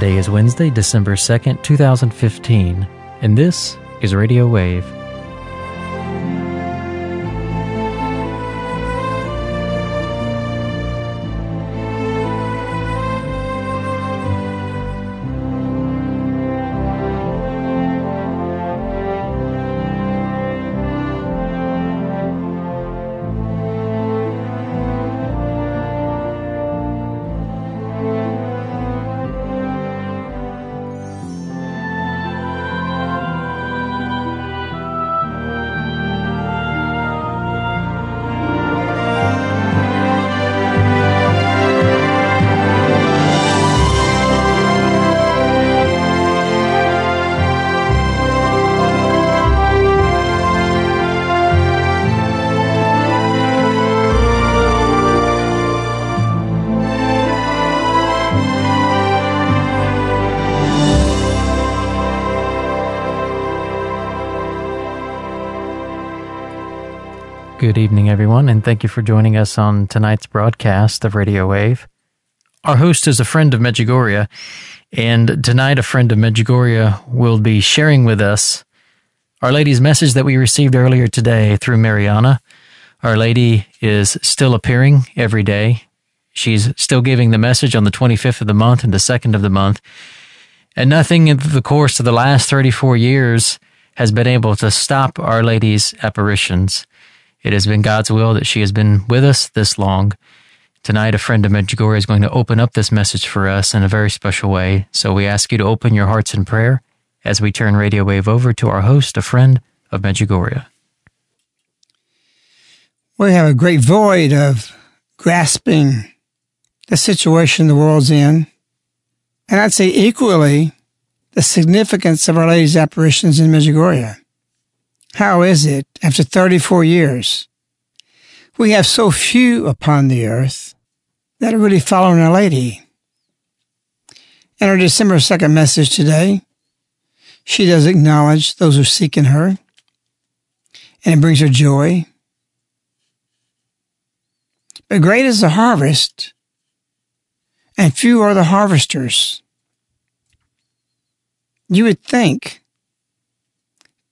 Today is Wednesday, December 2nd, 2015, and this is Radio Wave. Everyone, and thank you for joining us on tonight's broadcast of Radio Wave. Our host is a friend of Medjugorje, and tonight a friend of Medjugorje will be sharing with us Our Lady's message that we received earlier today through Mirjana. Our Lady is still appearing every day. She's still giving the message on the 25th of the month and the 2nd of the month. And nothing in the course of the last 34 years has been able to stop Our Lady's apparitions. It has been God's will that she has been with us this long. Tonight, a friend of Medjugorje is going to open up this message for us in a very special way. So we ask you to open your hearts in prayer as we turn Radio Wave over to our host, a friend of Medjugorje. We have a great void of grasping the situation the world's in. And I'd say equally the significance of Our Lady's apparitions in Medjugorje. How is it, after 34 years, we have so few upon the earth that are really following Our Lady? In our December 2nd message today, she does acknowledge those who seek in her, and it brings her joy. But great is the harvest, and few are the harvesters. You would think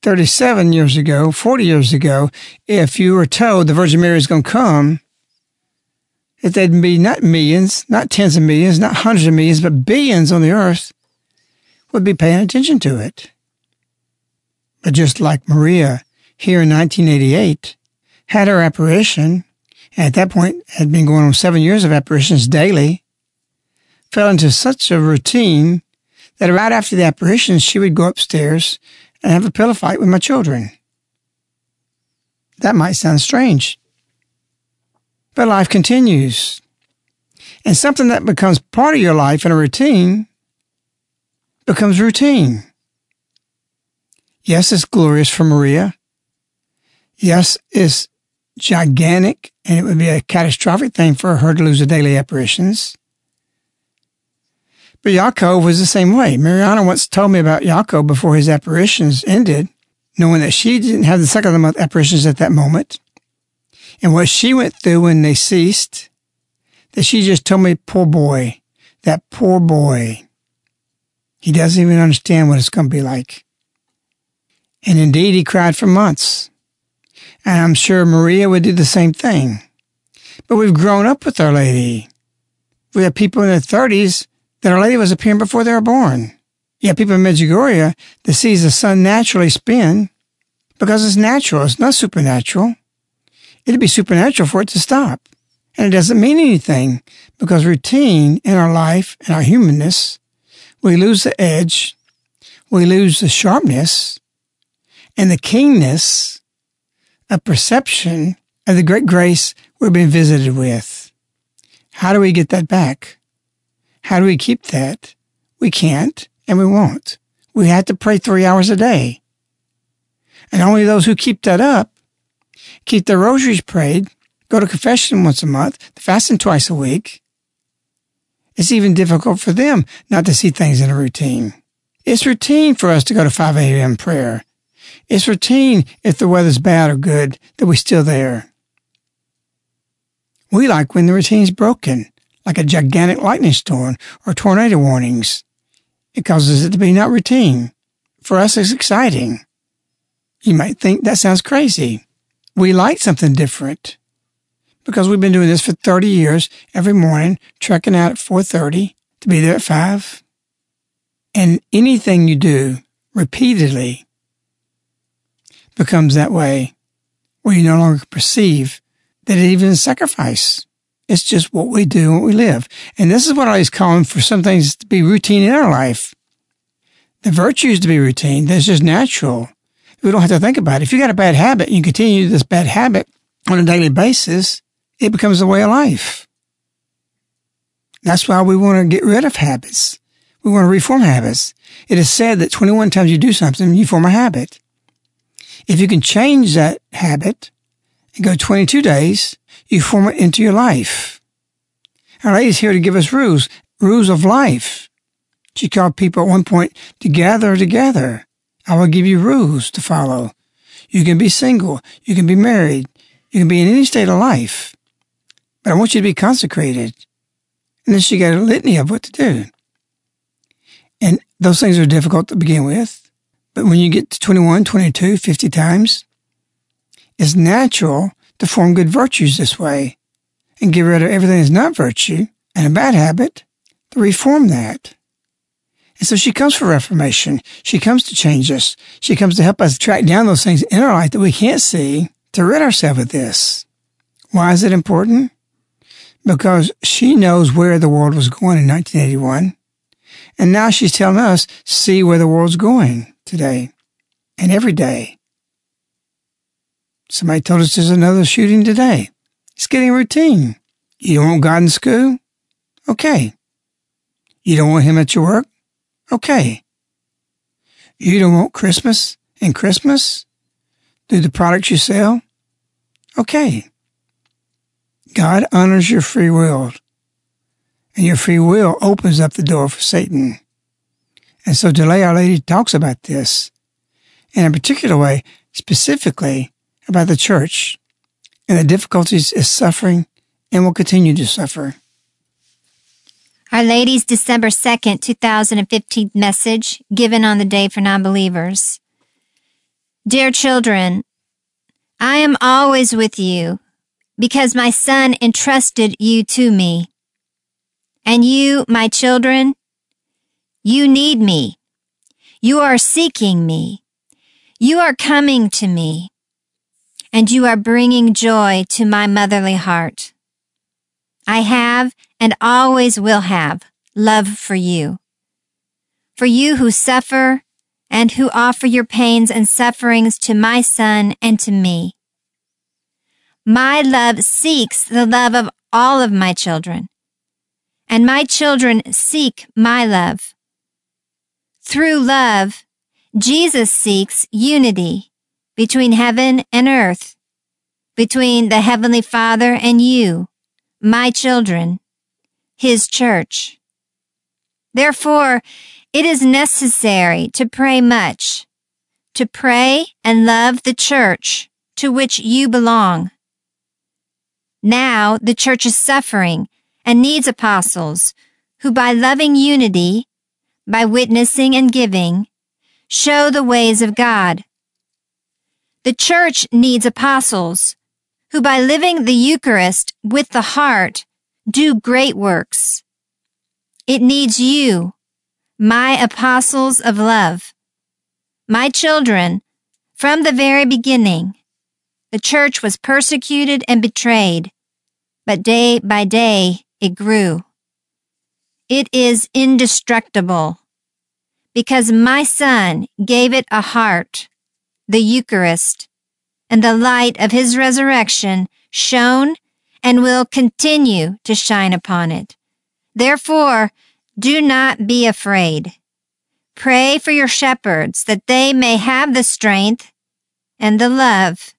37 years ago, 40 years ago, if you were told the Virgin Mary is going to come, that there'd be not millions, not tens of millions, not hundreds of millions, but billions on the earth would be paying attention to it. But just like Maria here in 1988 had her apparition, and at that point had been going on seven years of apparitions daily, fell into such a routine that right after the apparitions, she would go upstairs and have a pillow fight with my children. That might sound strange, but life continues. And something that becomes part of your life in a routine becomes routine. Yes, it's glorious for Maria. Yes, it's gigantic, and it would be a catastrophic thing for her to lose her daily apparitions. But Jakov was the same way. Mirjana once told me about Jakov before his apparitions ended, knowing that she didn't have the second of the month apparitions at that moment. And what she went through when they ceased, that she just told me, poor boy, that poor boy. He doesn't even understand what it's going to be like. And indeed, he cried for months. And I'm sure Maria would do the same thing. But we've grown up with Our Lady. We have people in their 30s that Our Lady was appearing before they were born. Yet people in Medjugorje that sees the sun naturally spin because it's natural. It's not supernatural. It'd be supernatural for it to stop. And it doesn't mean anything because routine in our life and our humanness, we lose the edge, we lose the sharpness and the keenness of perception of the great grace we've been visited with. How do we get that back? How do we keep that? We can't and we won't. We have to pray three hours a day. And only those who keep that up, keep their rosaries prayed, go to confession once a month, fasting twice a week. It's even difficult for them not to see things in a routine. It's routine for us to go to 5 a.m. prayer. It's routine if the weather's bad or good that we're still there. We like when the routine's broken like a gigantic lightning storm or tornado warnings. It causes it to be not routine. For us, it's exciting. You might think that sounds crazy. We like something different because we've been doing this for 30 years every morning, trekking out at 4.30 to be there at 5. And anything you do repeatedly becomes that way where you no longer perceive that it even is sacrifice. It's just what we do, what we live. And this is what I was calling for some things to be routine in our life. The virtues to be routine. That's just natural. We don't have to think about it. If you got a bad habit and you continue this bad habit on a daily basis, it becomes a way of life. That's why we want to get rid of habits. We want to reform habits. It is said that 21 times you do something, you form a habit. If you can change that habit and go 22 days, you form it into your life. Our lady's here to give us rules, rules of life. She called people at one point to gather together. I will give you rules to follow. You can be single. You can be married. You can be in any state of life. But I want you to be consecrated. And then she got a litany of what to do. And those things are difficult to begin with. But when you get to 21, 22, 50 times, it's natural to form good virtues this way and get rid of everything that's not virtue and a bad habit to reform that. And so she comes for reformation. She comes to change us. She comes to help us track down those things in our life that we can't see to rid ourselves of this. Why is it important? Because she knows where the world was going in 1981. And now she's telling us, see where the world's going today and every day. Somebody told us there's another shooting today. It's getting routine. You don't want God in school? Okay. You don't want him at your work? Okay. You don't want Christmas and Christmas? through the products you sell? Okay. God honors your free will, and your free will opens up the door for Satan. And so today Our Lady talks about this in a particular way, specifically about the church and the difficulties it's suffering and will continue to suffer. Our Lady's December 2nd, 2015 message given on the day for non-believers. Dear children, I am always with you because my son entrusted you to me. And you, my children, you need me. You are seeking me. You are coming to me and you are bringing joy to my motherly heart. I have and always will have love for you. For you who suffer and who offer your pains and sufferings to my son and to me. My love seeks the love of all of my children, and my children seek my love. Through love, Jesus seeks unity between heaven and earth, between the Heavenly Father and you, my children, His church. Therefore, it is necessary to pray much, to pray and love the church to which you belong. Now the church is suffering and needs apostles who by loving unity, by witnessing and giving, show the ways of God. The church needs apostles who by living the Eucharist with the heart do great works. It needs you, my apostles of love. My children, from the very beginning, the church was persecuted and betrayed, but day by day it grew. It is indestructible because my son gave it a heart the Eucharist, and the light of his resurrection shone and will continue to shine upon it. Therefore, do not be afraid. Pray for your shepherds that they may have the strength and the love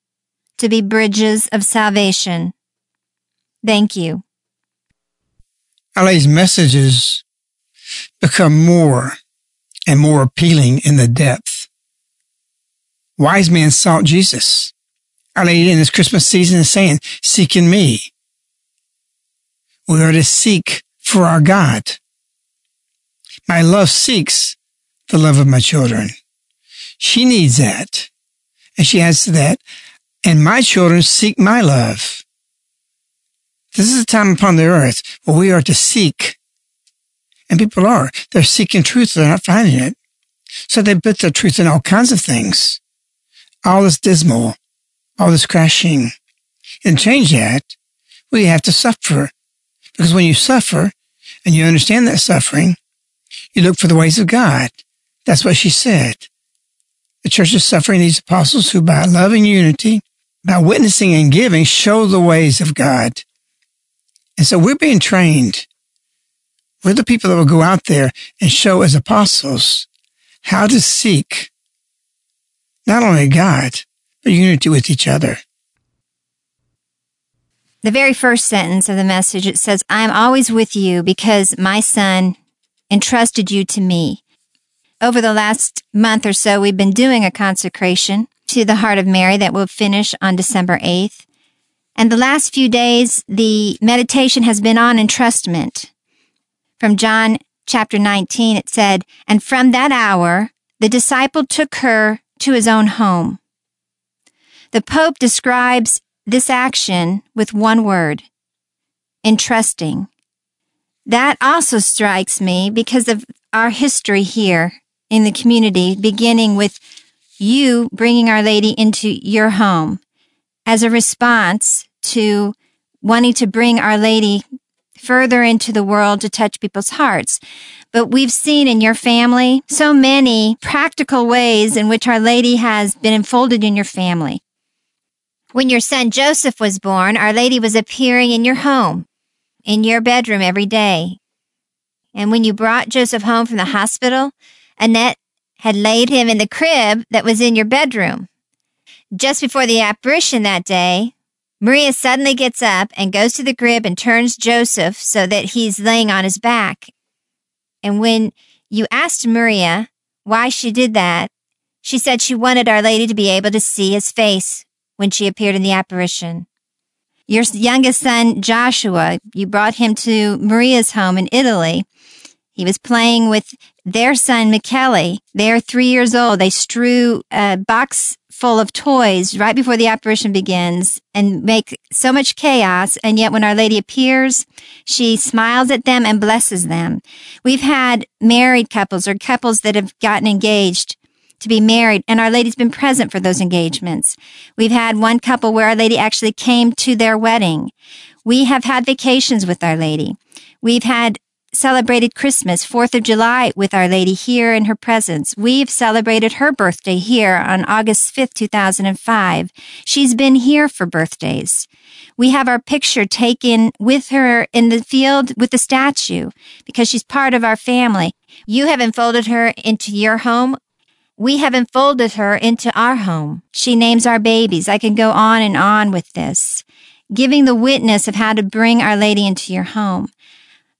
to be bridges of salvation. Thank you. Our messages become more and more appealing in the depth wise men sought Jesus. Our Lady in this Christmas season is saying, seeking me. We are to seek for our God. My love seeks the love of my children. She needs that. And she to that, and my children seek my love. This is a time upon the earth where we are to seek. And people are. They're seeking truth. They're not finding it. So they put their truth in all kinds of things. All this dismal, all this crashing. And change that, we have to suffer. Because when you suffer and you understand that suffering, you look for the ways of God. That's what she said. The church is suffering these apostles who by loving unity, by witnessing and giving, show the ways of God. And so we're being trained. We're the people that will go out there and show as apostles how to seek not only God, but unity with each other. The very first sentence of the message, it says, I am always with you because my son entrusted you to me. Over the last month or so, we've been doing a consecration to the heart of Mary that will finish on December 8th. And the last few days, the meditation has been on entrustment. From John chapter 19, it said, And from that hour, the disciple took her to his own home. The Pope describes this action with one word entrusting. That also strikes me because of our history here in the community, beginning with you bringing Our Lady into your home as a response to wanting to bring Our Lady further into the world to touch people's hearts. But we've seen in your family so many practical ways in which Our Lady has been enfolded in your family. When your son Joseph was born, Our Lady was appearing in your home, in your bedroom every day. And when you brought Joseph home from the hospital, Annette had laid him in the crib that was in your bedroom. Just before the apparition that day, Maria suddenly gets up and goes to the crib and turns Joseph so that he's laying on his back. And when you asked Maria why she did that, she said she wanted Our Lady to be able to see his face when she appeared in the apparition. Your youngest son, Joshua, you brought him to Maria's home in Italy. He was playing with their son, Michele. They're three years old. They strew a box full of toys right before the apparition begins and make so much chaos. And yet when Our Lady appears, she smiles at them and blesses them. We've had married couples or couples that have gotten engaged to be married, and Our Lady's been present for those engagements. We've had one couple where Our Lady actually came to their wedding. We have had vacations with Our Lady. We've had celebrated Christmas, 4th of July with Our Lady here in her presence. We've celebrated her birthday here on August 5th, 2005. She's been here for birthdays. We have our picture taken with her in the field with the statue because she's part of our family. You have enfolded her into your home. We have enfolded her into our home. She names our babies. I can go on and on with this, giving the witness of how to bring Our Lady into your home.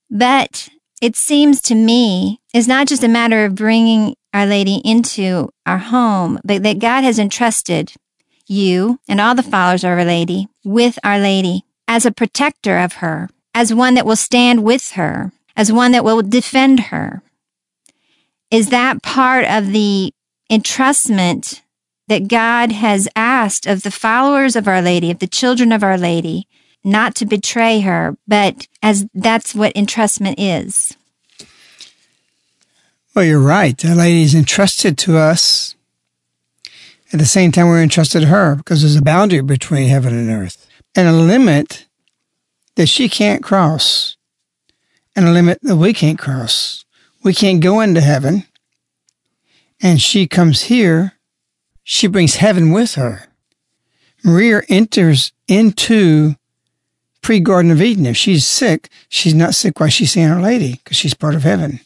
But it seems to me it's not just a matter of bringing Our Lady into our home, but that God has entrusted you and all the followers of Our Lady with Our Lady as a protector of her, as one that will stand with her, as one that will defend her. Is that part of the entrustment that God has asked of the followers of Our Lady, of the children of Our Lady, not to betray her, but as that's what entrustment is. Well, you're right. Our Lady is entrusted to us. At the same time, we're entrusted to her because there's a boundary between heaven and earth and a limit that she can't cross and a limit that we can't cross. We can't go into heaven and she comes here, she brings heaven with her. Maria enters into pre Garden of Eden. If she's sick, she's not sick while she's seeing Our Lady because she's part of heaven.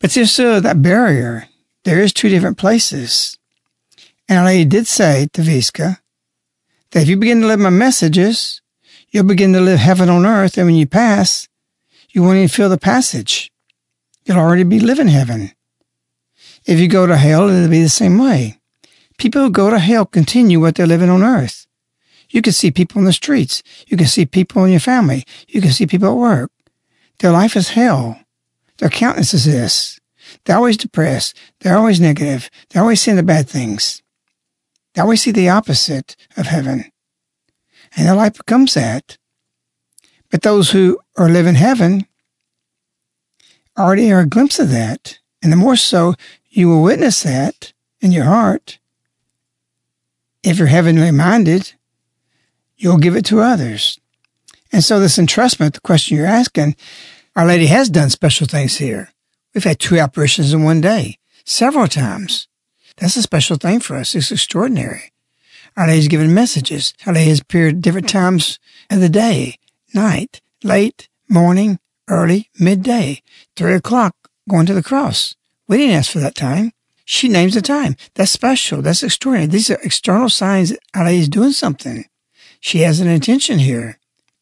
But there's still that barrier. There is two different places. And Our Lady did say to Vicka that if you begin to live my messages, you'll begin to live heaven on earth. And when you pass, you won't even feel the passage. You'll already be living heaven. If you go to hell, it'll be the same way. People who go to hell continue what they're living on earth. You can see people in the streets. You can see people in your family. You can see people at work. Their life is hell. their countenance is this. They're always depressed. They're always negative. They're always seeing the bad things. They always see the opposite of heaven. And their life becomes that. But those who are living heaven already are a glimpse of that. And the more so you will witness that in your heart, if you're heavenly minded, you'll give it to others. And so this entrustment, the question you're asking, Our Lady has done special things here. We've had two apparitions in one day, several times. That's a special thing for us. It's extraordinary. Our Lady's given messages. Our Lady has appeared at different times of the day, night, late, morning, early, midday, three o'clock, going to the cross. We didn't ask for that time. She names the time. That's special. That's extraordinary. These are external signs that Our Lady is doing something. She has an intention here.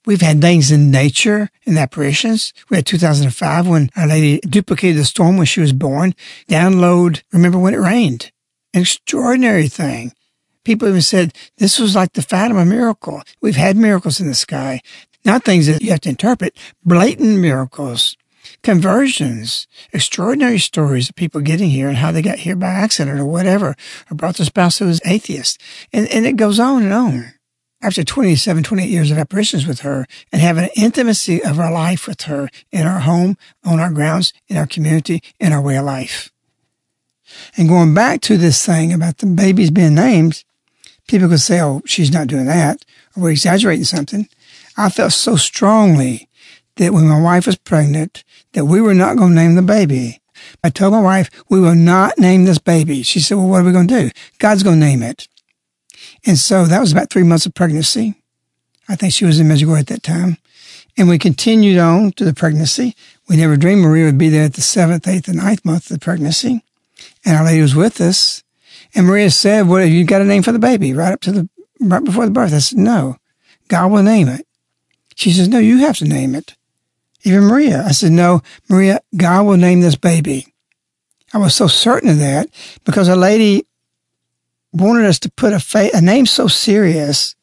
We've had things in nature and apparitions. We had 2005 when Our Lady duplicated the storm when she was born. Download, remember when it rained? An extraordinary thing. People even said this was like the Fatima miracle. We've had miracles in the sky, not things that you have to interpret, blatant miracles, conversions, extraordinary stories of people getting here and how they got here by accident or whatever, or brought their spouse who was atheist. And, and it goes on and on after 27, 28 years of apparitions with her and have an intimacy of our life with her in our home, on our grounds, in our community, in our way of life. And going back to this thing about the babies being named, people could say, oh, she's not doing that, or we're exaggerating something. I felt so strongly that when my wife was pregnant, that we were not going to name the baby. I told my wife, we will not name this baby. She said, well, what are we going to do? God's going to name it. And so that was about three months of pregnancy. I think she was in Medjugorje at that time. And we continued on to the pregnancy. We never dreamed Maria would be there at the seventh, eighth, and ninth month of the pregnancy. And Our Lady was with us. And Maria said, well, you got a name for the baby right up to the, right before the birth. I said, no, God will name it. She says, no, you have to name it. Even Maria. I said, no, Maria, God will name this baby. I was so certain of that because a lady wanted us to put a, a name so serious,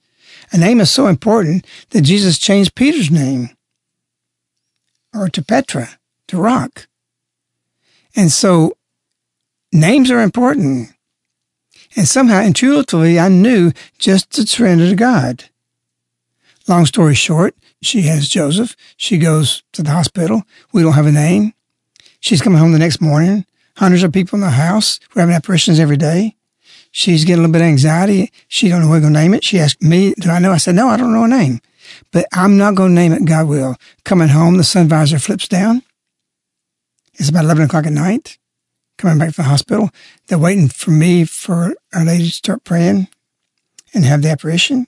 a name is so important that Jesus changed Peter's name or to Petra, to rock. And so names are important. And somehow intuitively, I knew just to surrender to God. Long story short, she has Joseph. She goes to the hospital. We don't have a name. She's coming home the next morning. Hundreds of people in the house. We're having apparitions every day. She's getting a little bit of anxiety. She don't know what to name it. She asked me, do I know? I said, no, I don't know a name, but I'm not going to name it. God will. Coming home, the sun visor flips down. It's about 11 o'clock at night. Coming back from the hospital. They're waiting for me for Our Lady to start praying and have the apparition.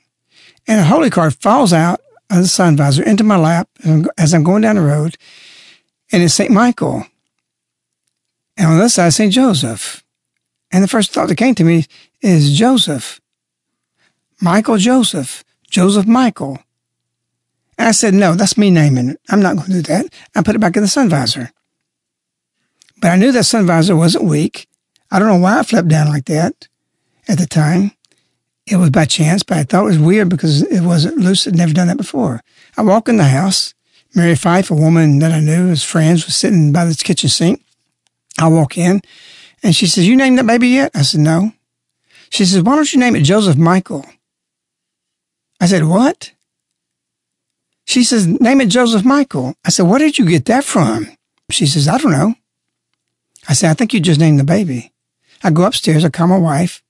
And a holy card falls out of the sun visor into my lap as I'm going down the road. And it's St. Michael. And on the other side, St. Joseph. And the first thought that came to me is Joseph. Michael Joseph. Joseph Michael. And I said, no, that's me naming it. I'm not going to do that. I put it back in the sun visor. But I knew that sun visor wasn't weak. I don't know why I flipped down like that at the time. It was by chance, but I thought it was weird because it wasn't loose. I'd never done that before. I walk in the house. Mary Fife, a woman that I knew as friends, was sitting by the kitchen sink. I walk in and she says, You named that baby yet? I said, No. She says, Why don't you name it Joseph Michael? I said, What? She says, Name it Joseph Michael. I said, Where did you get that from? She says, I don't know. I said, I think you just named the baby. I go upstairs, I call my wife,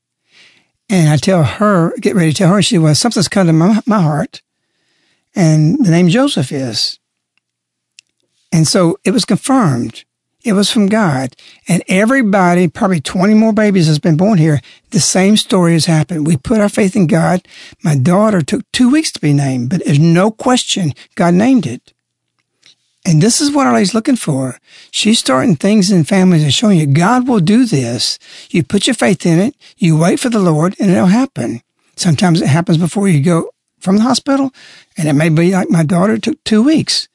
and I tell her, get ready to tell her, she was, something's come to my, my heart, and the name Joseph is. And so it was confirmed. It was from God. And everybody, probably 20 more babies has been born here. The same story has happened. We put our faith in God. My daughter took two weeks to be named, but there's no question God named it. And this is what Lady's looking for. She's starting things in families and showing you God will do this. You put your faith in it. You wait for the Lord and it'll happen. Sometimes it happens before you go from the hospital. And it may be like my daughter took two weeks.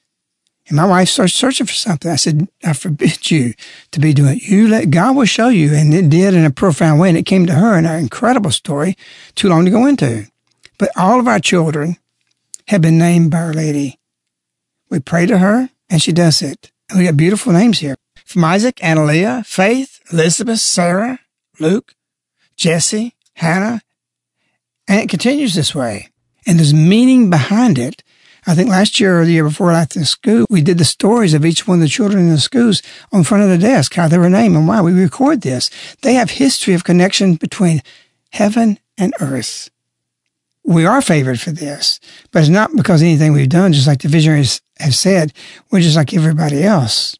And my wife starts searching for something. I said, I forbid you to be doing it. You let God will show you. And it did in a profound way. And it came to her in an incredible story, too long to go into. But all of our children have been named by Our Lady. We pray to her and she does it. And we got beautiful names here. From Isaac, Analia, Faith, Elizabeth, Sarah, Luke, Jesse, Hannah, and it continues this way. And there's meaning behind it. I think last year or the year before I left the school, we did the stories of each one of the children in the schools on front of the desk, how they were named and why we record this. They have history of connection between heaven and earth. We are favored for this, but it's not because anything we've done, just like the visionaries have said, we're just like everybody else.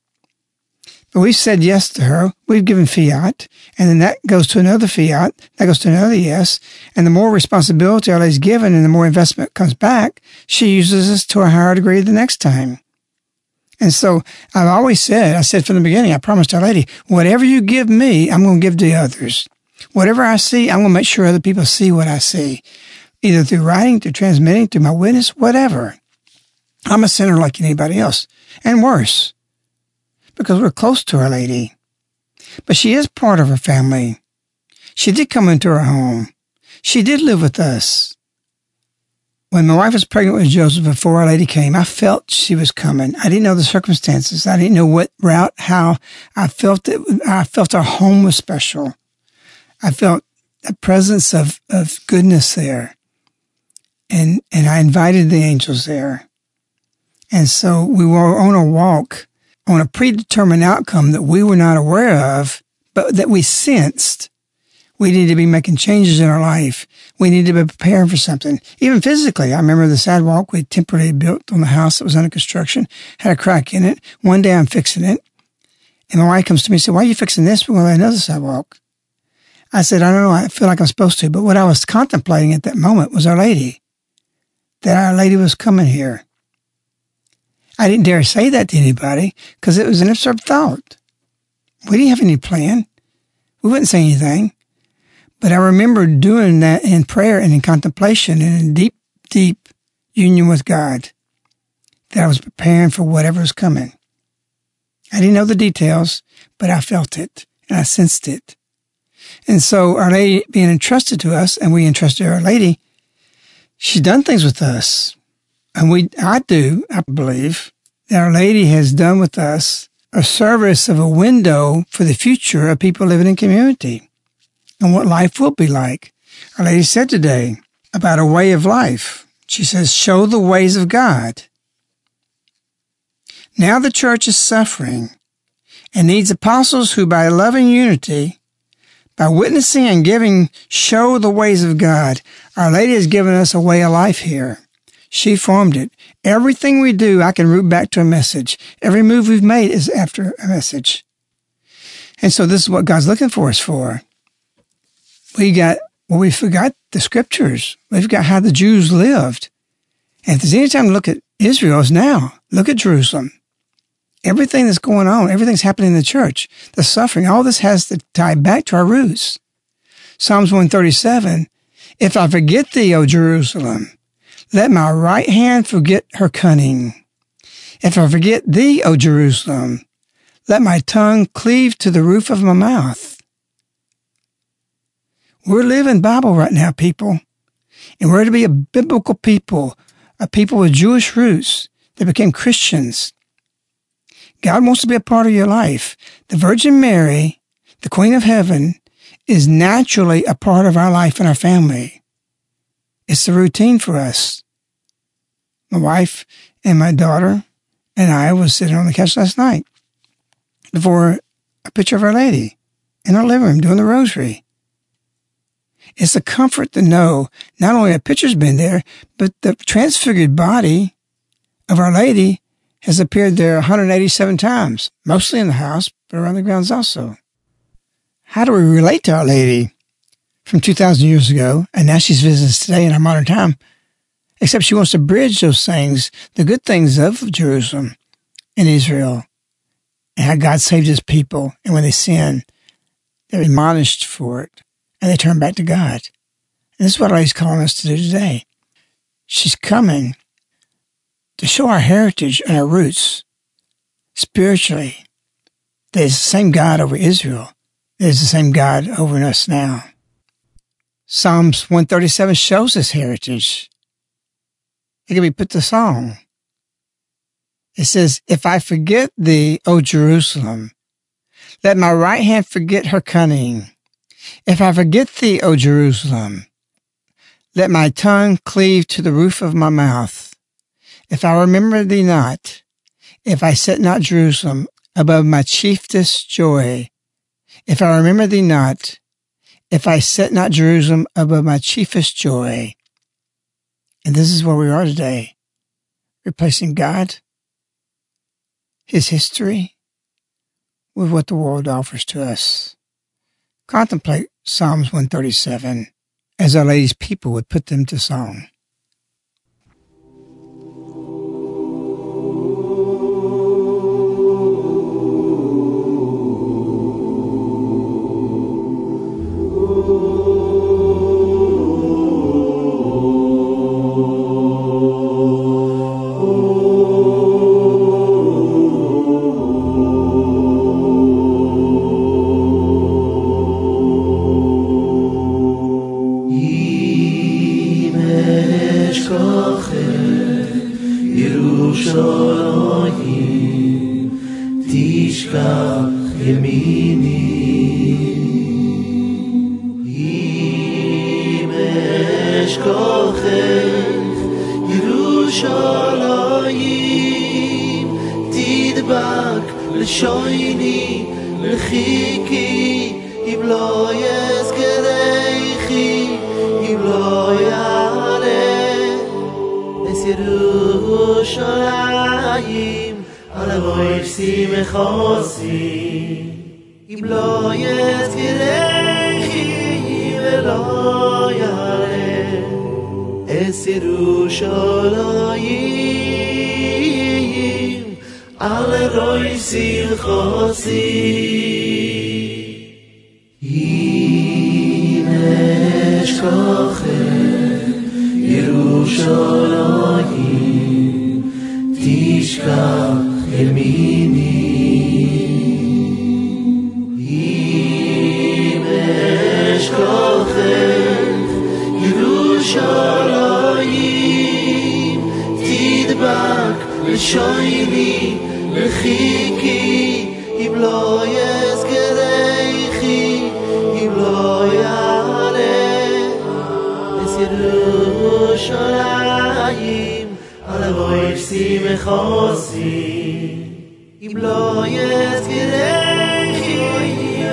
But we've said yes to her. We've given fiat, and then that goes to another fiat. That goes to another yes. And the more responsibility Our Lady's given and the more investment comes back, she uses us to a higher degree the next time. And so I've always said, I said from the beginning, I promised Our Lady, whatever you give me, I'm going to give to others. Whatever I see, I'm going to make sure other people see what I see, either through writing, through transmitting, through my witness, whatever. I'm a sinner like anybody else, and worse because we're close to Our Lady. But she is part of our family. She did come into our home. She did live with us. When my wife was pregnant with Joseph before Our Lady came, I felt she was coming. I didn't know the circumstances. I didn't know what route, how. I felt it. I felt our home was special. I felt a presence of, of goodness there. And, and I invited the angels there. And so we were on a walk on a predetermined outcome that we were not aware of, but that we sensed. We need to be making changes in our life. We need to be preparing for something. Even physically, I remember the sidewalk we temporarily built on the house that was under construction had a crack in it. One day I'm fixing it. And my wife comes to me and said, why are you fixing this? We're going to lay another sidewalk. I said, I don't know. I feel like I'm supposed to. But what I was contemplating at that moment was Our Lady. That Our Lady was coming here. I didn't dare say that to anybody because it was an absurd thought. We didn't have any plan. We wouldn't say anything. But I remember doing that in prayer and in contemplation and in deep, deep union with God that I was preparing for whatever was coming. I didn't know the details, but I felt it and I sensed it. And so Our Lady being entrusted to us and we entrusted Our Lady, she's done things with us. And we, I do, I believe, that Our Lady has done with us a service of a window for the future of people living in community and what life will be like. Our Lady said today about a way of life. She says, show the ways of God. Now the church is suffering and needs apostles who by loving unity, by witnessing and giving, show the ways of God. Our Lady has given us a way of life here. She formed it. Everything we do, I can root back to a message. Every move we've made is after a message. And so this is what God's looking for us for. We got, well, we forgot the scriptures. We've got how the Jews lived. And if there's any time to look at Israel, now. Look at Jerusalem. Everything that's going on, everything's happening in the church, the suffering, all this has to tie back to our roots. Psalms 137, If I forget thee, O Jerusalem, let my right hand forget her cunning. If I forget thee, O Jerusalem, let my tongue cleave to the roof of my mouth. We're living Bible right now, people. And we're to be a biblical people, a people with Jewish roots that became Christians. God wants to be a part of your life. The Virgin Mary, the Queen of Heaven, is naturally a part of our life and our family. It's the routine for us. My wife and my daughter and I was sitting on the couch last night before a picture of Our Lady in our living room doing the rosary. It's a comfort to know not only a picture's been there, but the transfigured body of Our Lady has appeared there 187 times, mostly in the house, but around the grounds also. How do we relate to Our Lady? From 2,000 years ago, and now she's visiting us today in our modern time, except she wants to bridge those things, the good things of Jerusalem and Israel, and how God saved his people. And when they sin, they're admonished for it, and they turn back to God. And this is what He's calling us to do today. She's coming to show our heritage and our roots spiritually. There's the same God over Israel. There's the same God over us now. Psalms 137 shows this heritage. It can be put to song. It says, If I forget thee, O Jerusalem, let my right hand forget her cunning. If I forget thee, O Jerusalem, let my tongue cleave to the roof of my mouth. If I remember thee not, if I set not Jerusalem above my chiefest joy, if I remember thee not, if I set not Jerusalem above my chiefest joy. And this is where we are today, replacing God, His history, with what the world offers to us. Contemplate Psalms 137 as Our Lady's people would put them to song. שויני לחיקי אם לא יזכרייכי אם לא יעלה es Yerushalayim ala voish simechosi אם לא יזכרייכי ולא יעלה es Yerushalayim. alle roi sir khosi ine yerushalayim. Tishkach yemini. Ine shkoche yerushalayim. Tidbak lishoyni לחיקי אם לא יש אם לא יעלה יש ירושלים על הבוי שים חוסי אם לא יש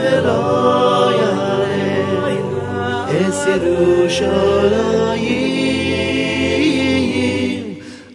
ולא יעלה ירושלים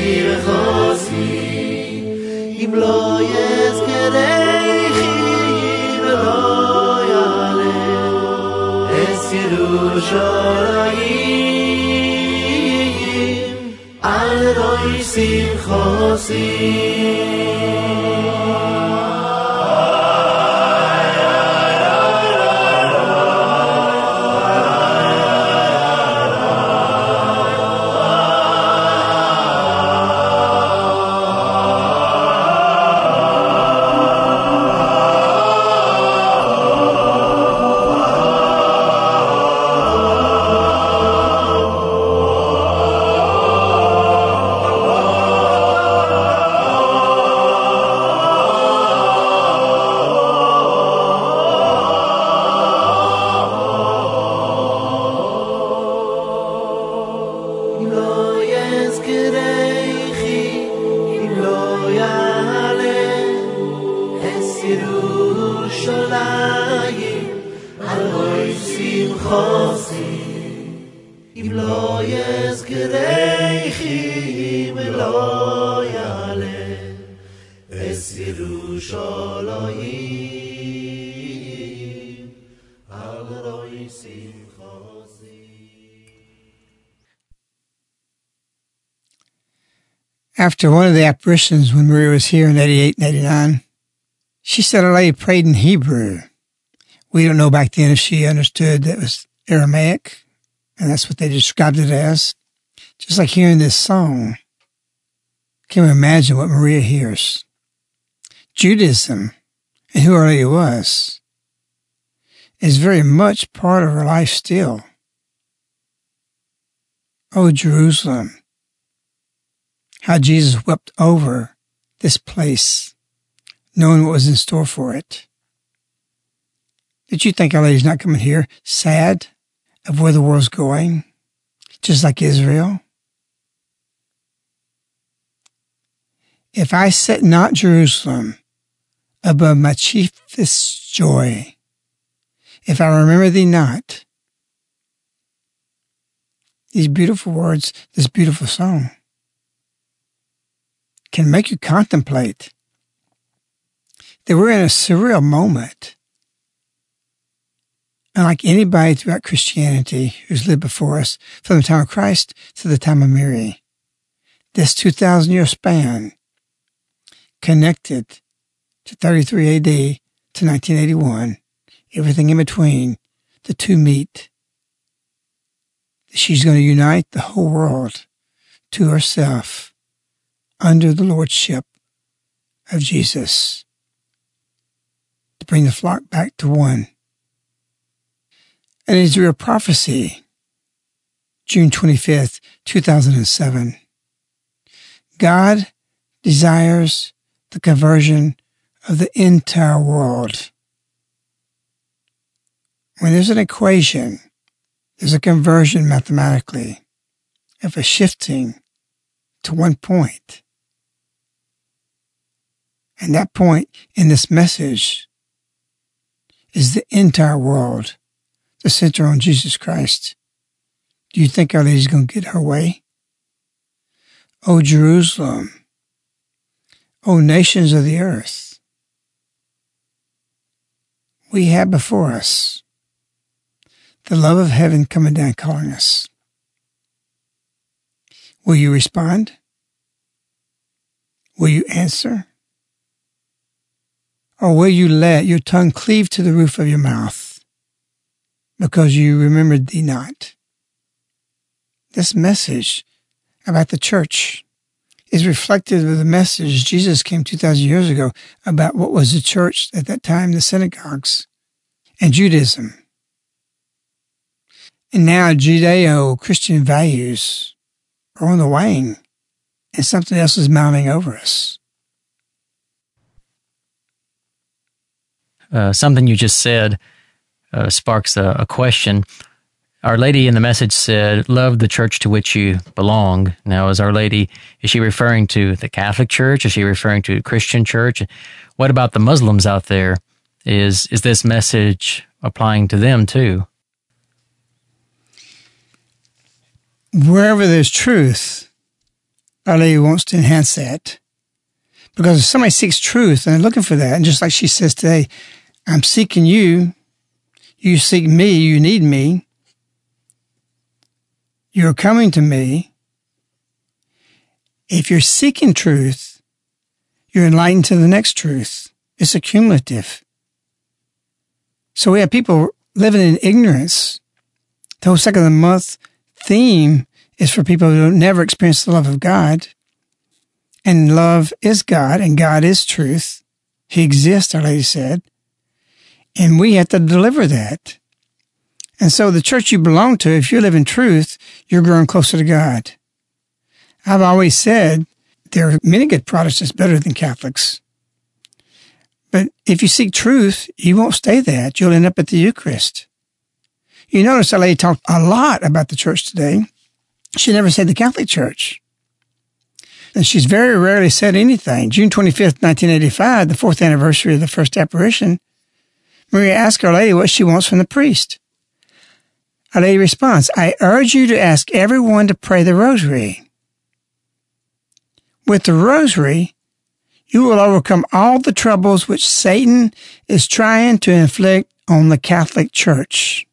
די רעס זי, ים לאז קעריי חיב ריי אס ילו זורגי ים, אנ After one of the apparitions when Maria was here in 88 and 89, she said a lady prayed in Hebrew. We don't know back then if she understood that was Aramaic, and that's what they described it as. Just like hearing this song. Can we imagine what Maria hears? Judaism and who Our Lady was is very much part of her life still. Oh, Jerusalem, how Jesus wept over this place, knowing what was in store for it. Did you think Our Lady's not coming here sad of where the world's going, just like Israel? If I set not Jerusalem above my chiefest joy, if I remember thee not, these beautiful words, this beautiful song can make you contemplate that we're in a surreal moment. Unlike anybody throughout Christianity who's lived before us, from the time of Christ to the time of Mary, this 2,000 year span connected to 33 AD to 1981, everything in between, the two meet. She's going to unite the whole world to herself under the lordship of Jesus to bring the flock back to one. And a prophecy, June 25th, 2007. God desires the conversion of the entire world. When there's an equation, there's a conversion mathematically of a shifting to one point. And that point in this message is the entire world, the center on Jesus Christ. Do you think Our Lady's going to get her way? Oh, Jerusalem, O nations of the earth, we have before us the love of heaven coming down calling us. Will you respond? Will you answer? Or will you let your tongue cleave to the roof of your mouth because you remembered thee not? This message about the church is reflective of the message Jesus came 2,000 years ago about what was the church at that time, the synagogues, and Judaism. And now Judeo Christian values are on the wane, and something else is mounting over us. Uh, something you just said uh, sparks a, a question. Our Lady in the message said, Love the church to which you belong. Now, is Our Lady, is she referring to the Catholic Church? Is she referring to Christian Church? What about the Muslims out there? Is, is this message applying to them too? Wherever there's truth, Our Lady wants to enhance that. Because if somebody seeks truth and they're looking for that, and just like she says today, I'm seeking you, you seek me, you need me you're coming to me. If you're seeking truth, you're enlightened to the next truth. It's accumulative. So we have people living in ignorance. The whole second of the month theme is for people who never experienced the love of God. And love is God and God is truth. He exists, Our Lady said. And we have to deliver that. And so the church you belong to, if you live in truth, you're growing closer to God. I've always said there are many good Protestants better than Catholics. But if you seek truth, you won't stay that. You'll end up at the Eucharist. You notice Lady talked a lot about the church today. She never said the Catholic Church. And she's very rarely said anything. June 25th, 1985, the fourth anniversary of the first apparition, Maria asked Our Lady what she wants from the priest. Our Lady responds, I urge you to ask everyone to pray the rosary. With the rosary, you will overcome all the troubles which Satan is trying to inflict on the Catholic Church.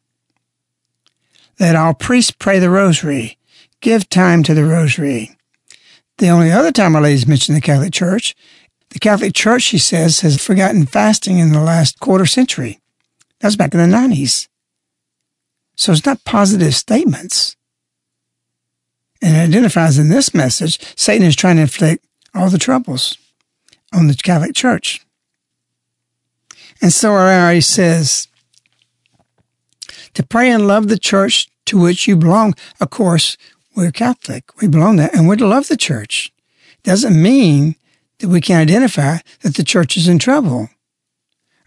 Let all priests pray the rosary. Give time to the rosary. The only other time Our Lady's mentioned the Catholic Church, the Catholic Church, she says, has forgotten fasting in the last quarter century. That was back in the 90s. So it's not positive statements. And it identifies in this message, Satan is trying to inflict all the troubles on the Catholic Church. And so our says, to pray and love the church to which you belong. Of course, we're Catholic. We belong there and we're to love the church. Doesn't mean that we can identify that the church is in trouble.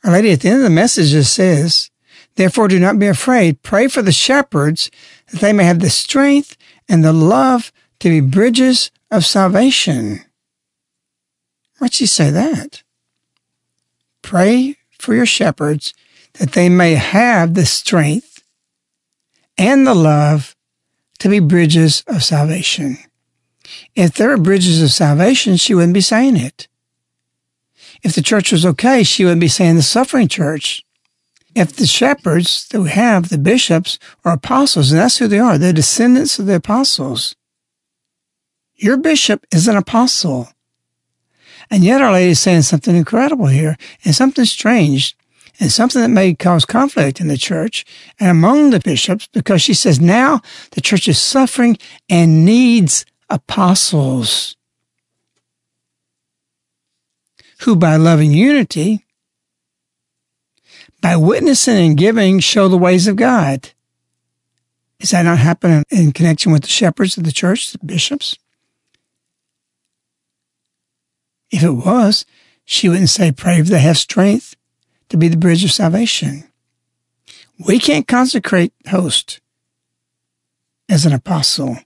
Our Lady at the end of the message just says, Therefore do not be afraid. Pray for the shepherds that they may have the strength and the love to be bridges of salvation. Why'd she say that? Pray for your shepherds that they may have the strength and the love to be bridges of salvation. If there were bridges of salvation, she wouldn't be saying it. If the church was okay, she wouldn't be saying the suffering church. If the shepherds that we have, the bishops, are apostles, and that's who they are, they're descendants of the apostles. Your bishop is an apostle. And yet Our Lady is saying something incredible here and something strange and something that may cause conflict in the church and among the bishops because she says now the church is suffering and needs apostles who by loving unity, by witnessing and giving, show the ways of God. Is that not happening in connection with the shepherds of the church, the bishops? If it was, she wouldn't say, pray if they have strength to be the bridge of salvation. We can't consecrate host as an apostle.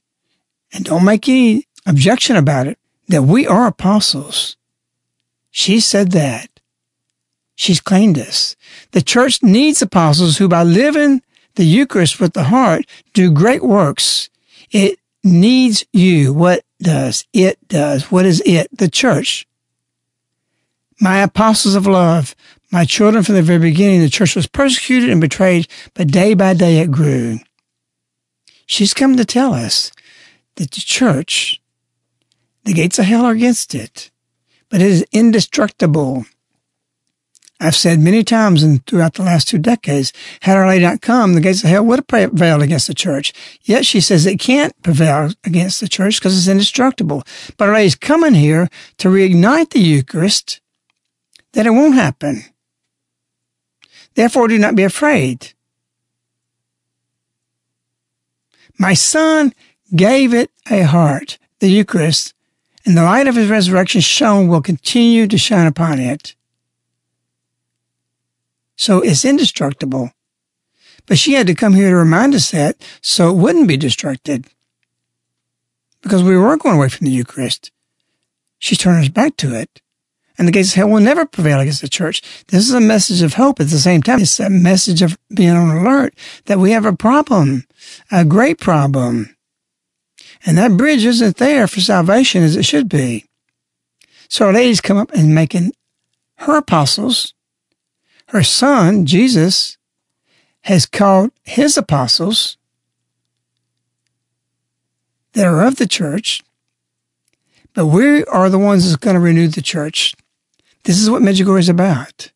And don't make any objection about it that we are apostles. She said that. She's claimed us. The church needs apostles who, by living the Eucharist with the heart, do great works. It needs you. What does it does? What is it? The church. My apostles of love, my children from the very beginning, the church was persecuted and betrayed, but day by day it grew. She's come to tell us the church, the gates of hell are against it, but it is indestructible. I've said many times and throughout the last two decades, had Our Lady not come, the gates of hell would have prevailed against the church. Yet she says it can't prevail against the church because it's indestructible. But Our Lady's coming here to reignite the Eucharist that it won't happen. Therefore, do not be afraid. My son gave it a heart, the Eucharist, and the light of his resurrection shone will continue to shine upon it. So it's indestructible. But she had to come here to remind us that so it wouldn't be destructed. Because we were going away from the Eucharist. She's turning us back to it and the gates of hell will never prevail against the church. This is a message of hope at the same time. It's a message of being on alert that we have a problem, a great problem. And that bridge isn't there for salvation as it should be. So our ladies come up and making her apostles, her son, Jesus, has called his apostles that are of the church, but we are the ones that's going to renew the church. This is what Medjugorje is about.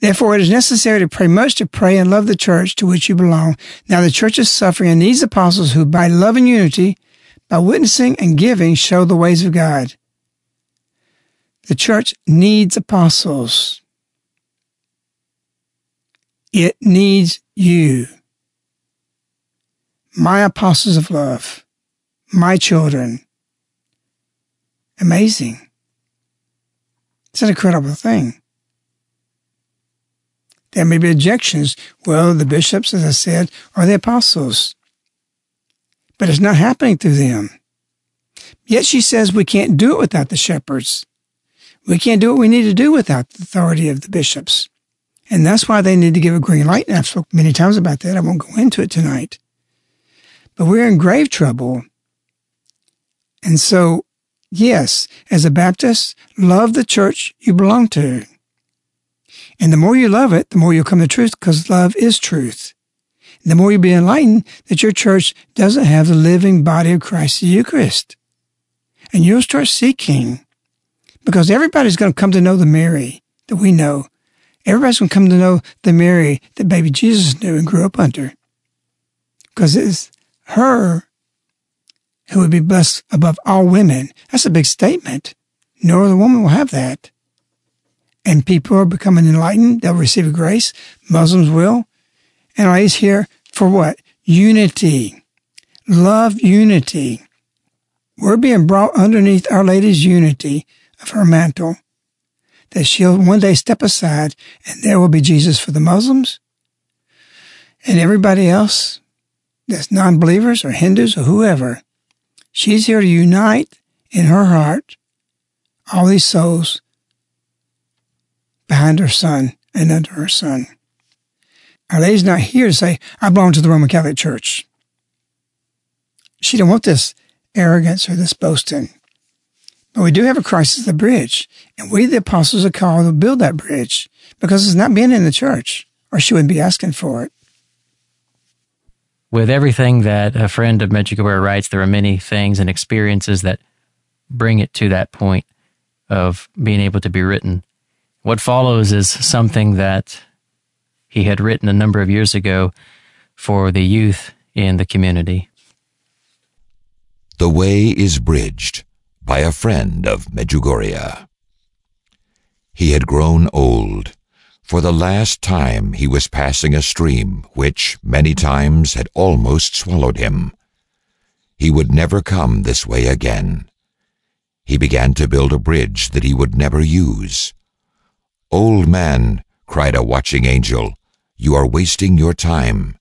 Therefore, it is necessary to pray much to pray and love the church to which you belong. Now the church is suffering and needs apostles who, by love and unity, by witnessing and giving, show the ways of God. The church needs apostles. It needs you. My apostles of love. My children. Amazing. It's an incredible thing. There may be objections. Well, the bishops, as I said, are the apostles. But it's not happening through them. Yet she says we can't do it without the shepherds. We can't do what we need to do without the authority of the bishops. And that's why they need to give a green light. And I've spoken many times about that. I won't go into it tonight. But we're in grave trouble. And so Yes, as a Baptist, love the church you belong to. And the more you love it, the more you'll come to truth because love is truth. The more you'll be enlightened that your church doesn't have the living body of Christ, the Eucharist. and you'll start seeking because everybody's going to come to know the Mary that we know. Everybody's going to come to know the Mary that baby Jesus knew and grew up under because it's her who would be blessed above all women. That's a big statement. No other woman will have that. And people are becoming enlightened. They'll receive grace. Muslims will. And I is here for what? Unity. Love unity. We're being brought underneath Our Lady's unity of her mantle, that she'll one day step aside and there will be Jesus for the Muslims and everybody else that's non believers or Hindus or whoever. She's here to unite in her heart all these souls behind her son and under her son. Our Lady's not here to say, I belong to the Roman Catholic Church. She don't want this arrogance or this boasting. But we do have a crisis of the bridge, and we, the apostles, are called to build that bridge because it's not being in the church, or she wouldn't be asking for it. With everything that a friend of Medjugorje writes, there are many things and experiences that bring it to that point of being able to be written. What follows is something that he had written a number of years ago for the youth in the community. The Way is Bridged by a friend of Medjugorje. He had grown old. For the last time he was passing a stream which many times had almost swallowed him. He would never come this way again. He began to build a bridge that he would never use. Old man, cried a watching angel, you are wasting your time,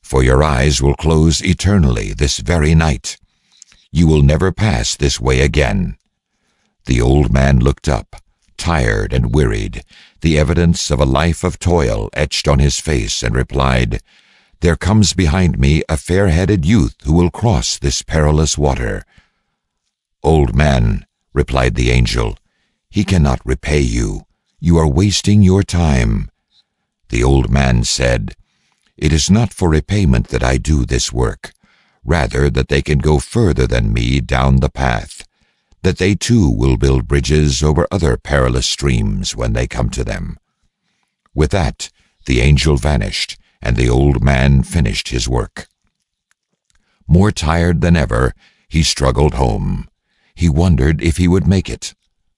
for your eyes will close eternally this very night. You will never pass this way again. The old man looked up, tired and wearied, the evidence of a life of toil etched on his face, and replied, There comes behind me a fair-headed youth who will cross this perilous water. Old man, replied the angel, he cannot repay you. You are wasting your time. The old man said, It is not for repayment that I do this work, rather that they can go further than me down the path, that they too will build bridges over other perilous streams when they come to them. With that, the angel vanished, and the old man finished his work. More tired than ever, he struggled home. He wondered if he would make it.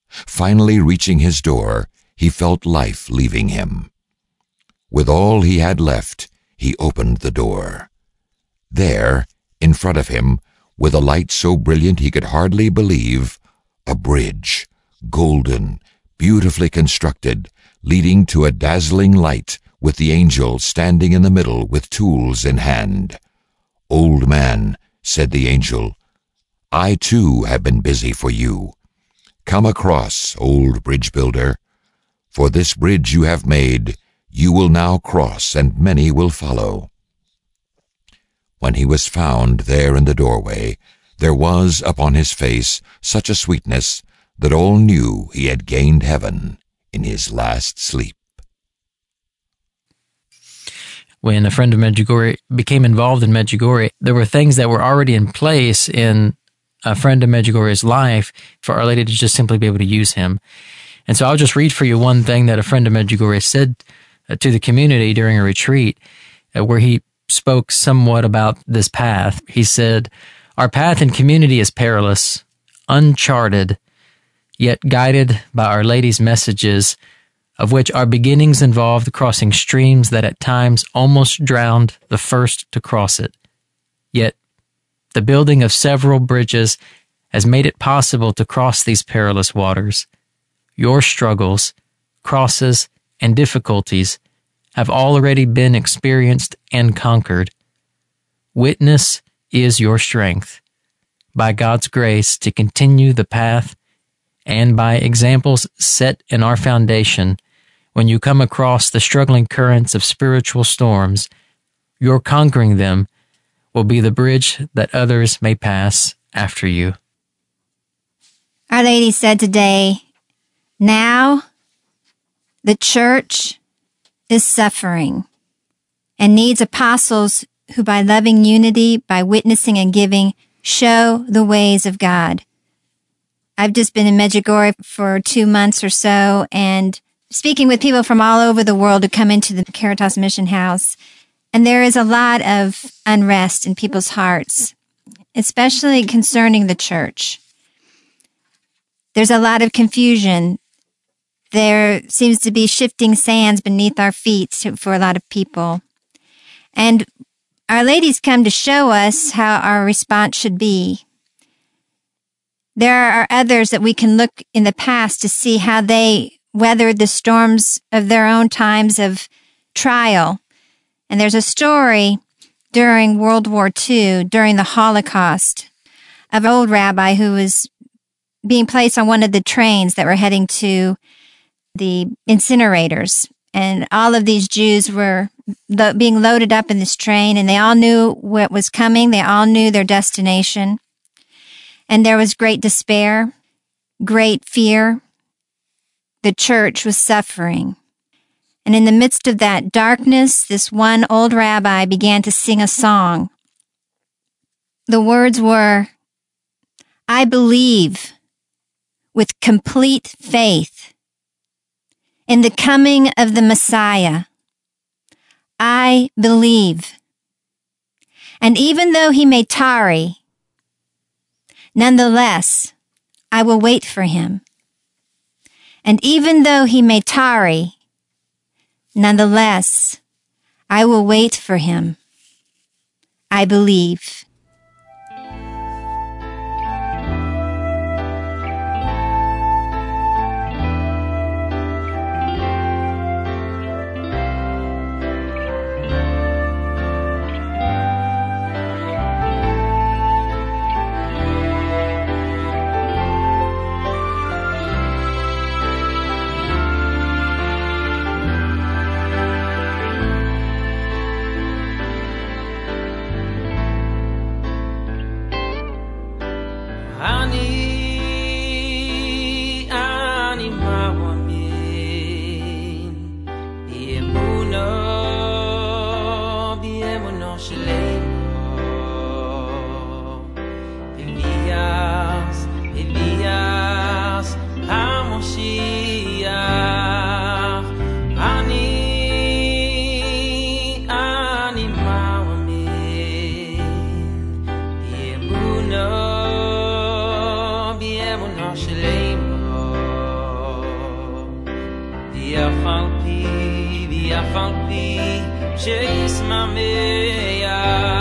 Finally reaching his door, he felt life leaving him. With all he had left, he opened the door. There, in front of him, with a light so brilliant he could hardly believe, a bridge, golden, beautifully constructed, leading to a dazzling light, with the angel standing in the middle with tools in hand. Old man, said the angel, I too have been busy for you. Come across, old bridge builder. For this bridge you have made, you will now cross, and many will follow. When he was found there in the doorway, there was upon his face such a sweetness that all knew he had gained heaven in his last sleep. When a friend of Medjugorje became involved in Medjugorje, there were things that were already in place in a friend of Medjugorje's life for Our Lady to just simply be able to use him. And so I'll just read for you one thing that a friend of Medjugorje said uh, to the community during a retreat uh, where he spoke somewhat about this path. He said, Our path in community is perilous, uncharted, yet guided by Our Lady's messages, of which our beginnings involved crossing streams that at times almost drowned the first to cross it. Yet the building of several bridges has made it possible to cross these perilous waters. Your struggles, crosses, and difficulties have already been experienced and conquered. Witness is your strength. By God's grace to continue the path and by examples set in our foundation, when you come across the struggling currents of spiritual storms, your conquering them will be the bridge that others may pass after you. Our Lady said today, now the church is suffering and needs apostles who by loving unity, by witnessing and giving, show the ways of God. I've just been in Medjugorje for two months or so and speaking with people from all over the world who come into the Caritas Mission House. And there is a lot of unrest in people's hearts, especially concerning the church. There's a lot of confusion. There seems to be shifting sands beneath our feet for a lot of people. And our ladies come to show us how our response should be. There are others that we can look in the past to see how they weathered the storms of their own times of trial. And there's a story during World War II, during the Holocaust, of an old rabbi who was being placed on one of the trains that were heading to the incinerators. And all of these Jews were lo- being loaded up in this train, and they all knew what was coming. They all knew their destination. And there was great despair, great fear. The church was suffering. And in the midst of that darkness, this one old rabbi began to sing a song. The words were, I believe with complete faith in the coming of the Messiah. I believe. And even though he may tarry, nonetheless, I will wait for him. And even though he may tarry, nonetheless, I will wait for him. I believe. שליימ די אַפֿאַנד די אַפֿאַנד איך זעס יא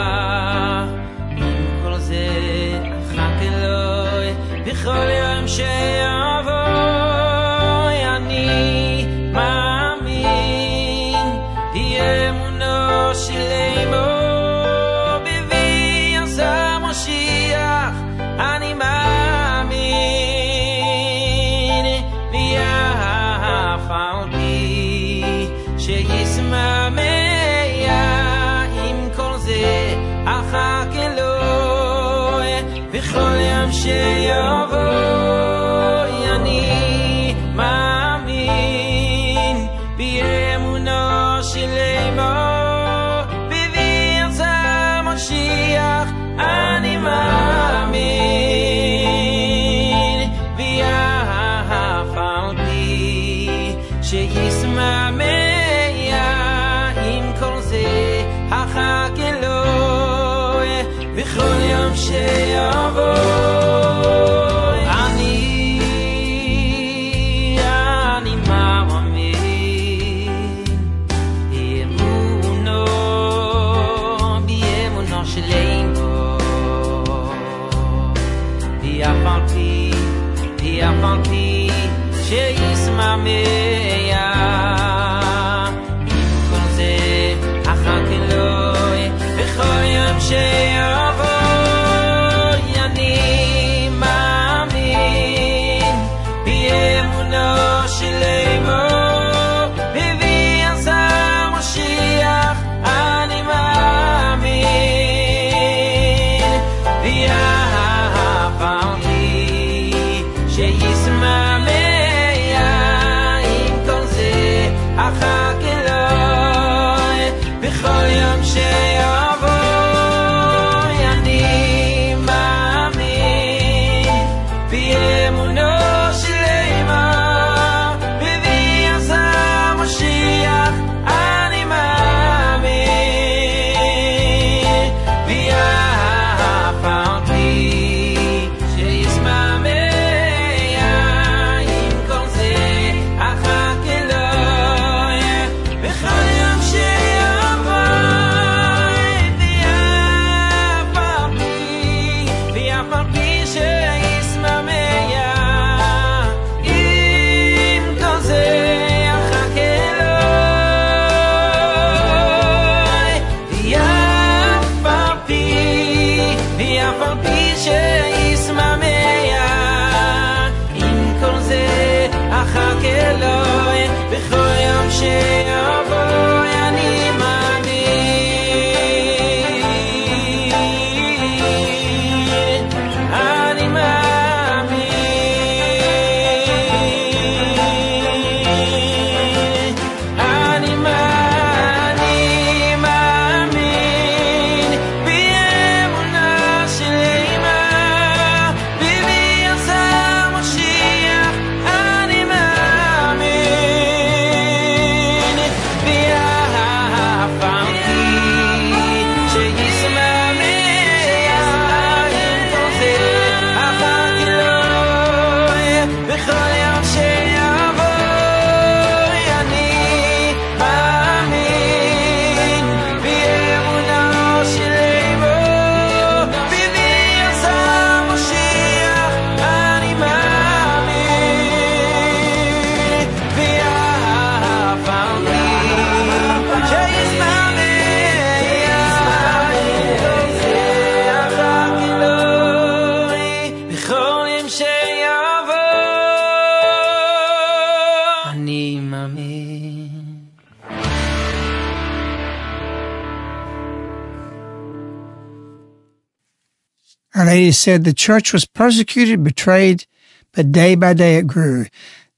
Lady said the church was persecuted, betrayed, but day by day it grew.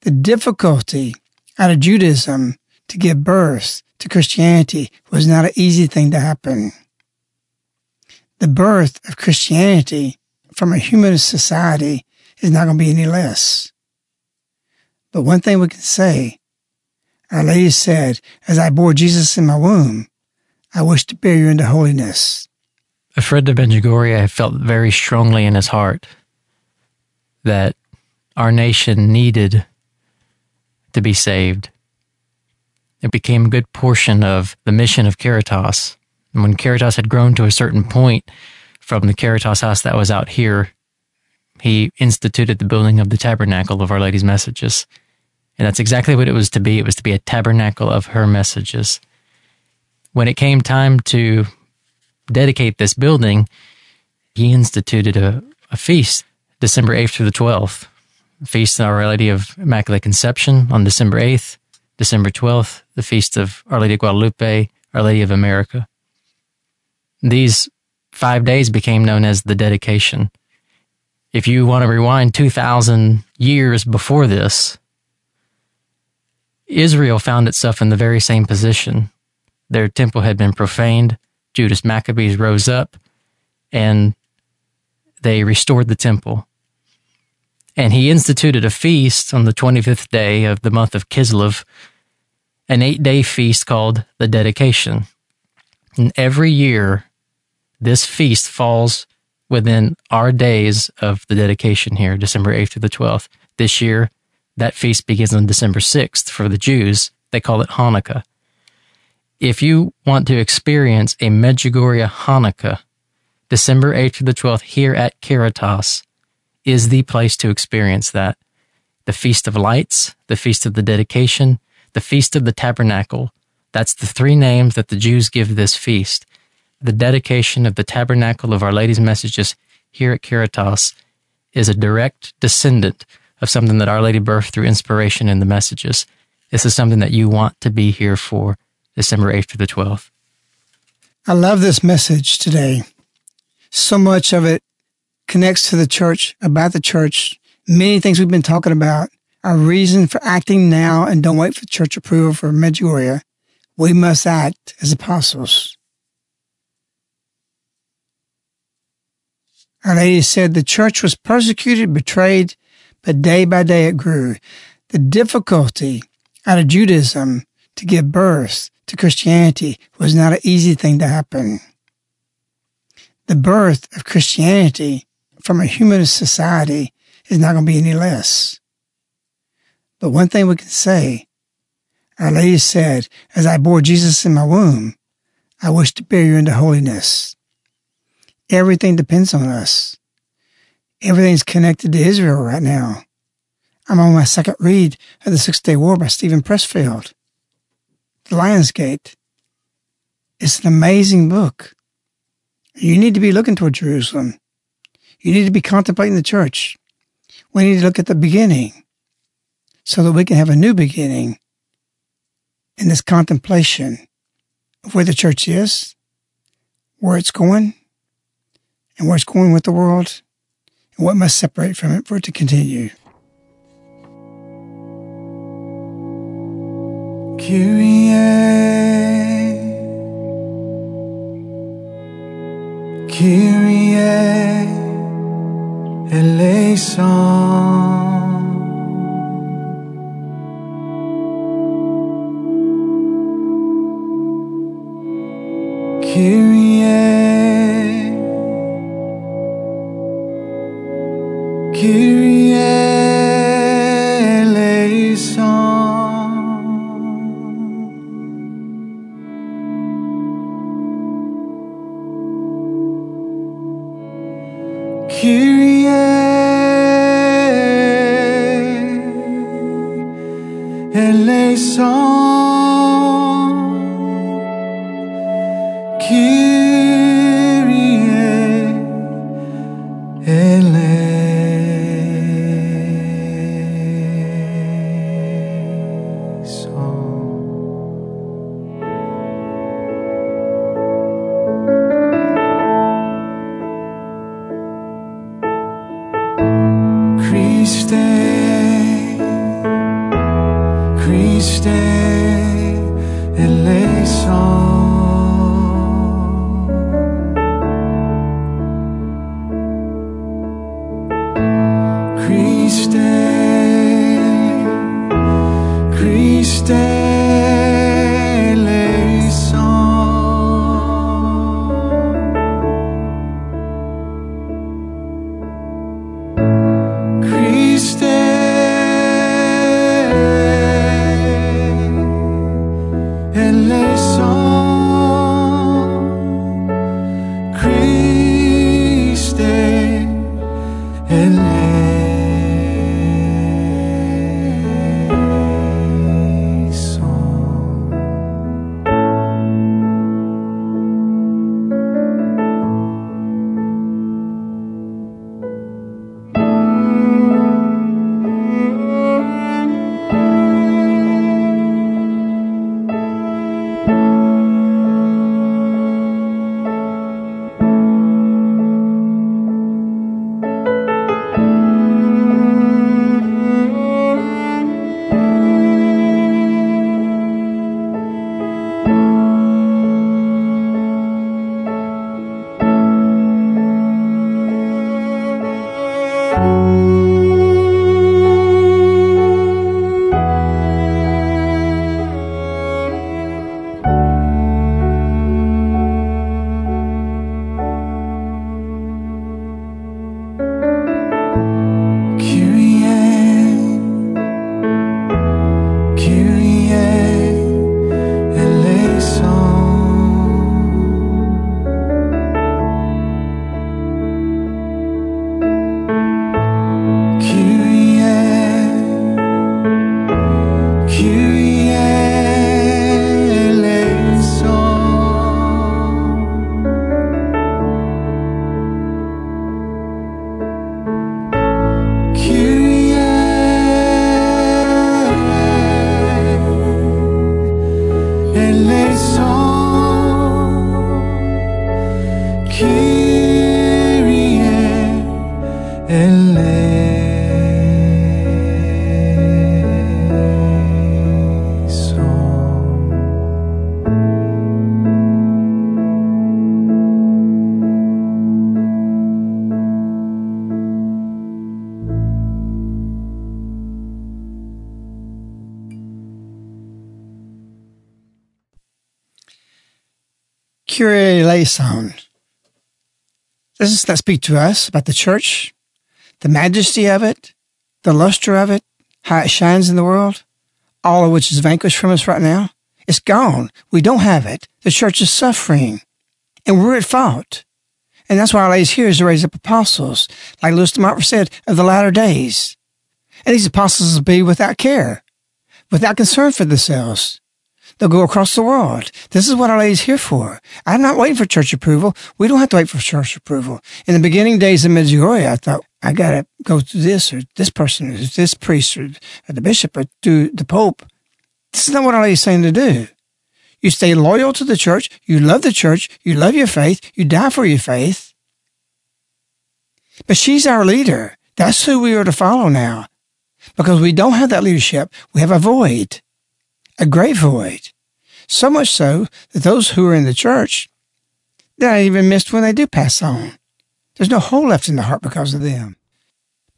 The difficulty out of Judaism to give birth to Christianity was not an easy thing to happen. The birth of Christianity from a humanist society is not going to be any less. But one thing we can say, Our Lady said, as I bore Jesus in my womb, I wish to bear you into holiness. A friend of Medjugorje felt very strongly in his heart that our nation needed to be saved. It became a good portion of the mission of Caritas. And when Caritas had grown to a certain point from the Caritas house that was out here, he instituted the building of the tabernacle of Our Lady's messages. And that's exactly what it was to be. It was to be a tabernacle of her messages. When it came time to dedicate this building, he instituted a, a feast, December 8th through the 12th. Feast of Our Lady of Immaculate Conception on December 8th, December 12th, the Feast of Our Lady of Guadalupe, Our Lady of America. These five days became known as the dedication. If you want to rewind 2,000 years before this, Israel found itself in the very same position. Their temple had been profaned. Judas Maccabeus rose up and they restored the temple. And he instituted a feast on the 25th day of the month of Kislev, an eight day feast called the Dedication. And every year, this feast falls within our days of the dedication here, December 8th through the 12th. This year, that feast begins on December 6th for the Jews. They call it Hanukkah. If you want to experience a Medjugorje Hanukkah, December 8th through the 12th here at Caritas is the place to experience that. The Feast of Lights, the Feast of the Dedication, the Feast of the Tabernacle. That's the three names that the Jews give this feast. The dedication of the Tabernacle of Our Lady's Messages here at Caritas is a direct descendant of something that Our Lady birthed through inspiration in the messages. This is something that you want to be here for December 8th to the 12th. I love this message today. So much of it connects to the church, about the church. Many things we've been talking about. Our reason for acting now and don't wait for church approval for Medjugorje. We must act as apostles. Our Lady said the church was persecuted, betrayed, but day by day it grew. The difficulty out of Judaism to give birth to Christianity was not an easy thing to happen. The birth of Christianity from a humanist society is not going to be any less. But one thing we can say, Our Lady said, as I bore Jesus in my womb, I wish to bear you into holiness. Everything depends on us. Everything's connected to Israel right now. I'm on my second read of the Six Day War by Steven Pressfield. The Lion's Gate. It's an amazing book. You need to be looking toward Jerusalem. You need to be contemplating the church. We need to look at the beginning so that we can have a new beginning in this contemplation of where the church is, where it's going, and where it's going with the world, and what must separate from it for it to continue. Kyrie, Kyrie eleison. Kyrie, Kyrie eleison. Does that speak to us about the church, the majesty of it, the luster of it, how it shines in the world, all of which is vanquished from us right now? It's gone. We don't have it. The church is suffering, and we're at fault. And that's why Our Lady's here is to raise up apostles, like Louis de Montfort said, of the latter days. And these apostles will be without care, without concern for themselves. They'll go across the world. This is what Our Lady's here for. I'm not waiting for church approval. We don't have to wait for church approval. In the beginning days of Medjugorje, I thought, I gotta go to this or this person or this priest or, or the bishop or to the pope. This is not what Our Lady's saying to do. You stay loyal to the church. You love the church. You love your faith. You die for your faith. But she's our leader. That's who we are to follow now. Because we don't have that leadership. We have a void, a great void. So much so that those who are in the church, they're not even missed when they do pass on. There's no hole left in the heart because of them.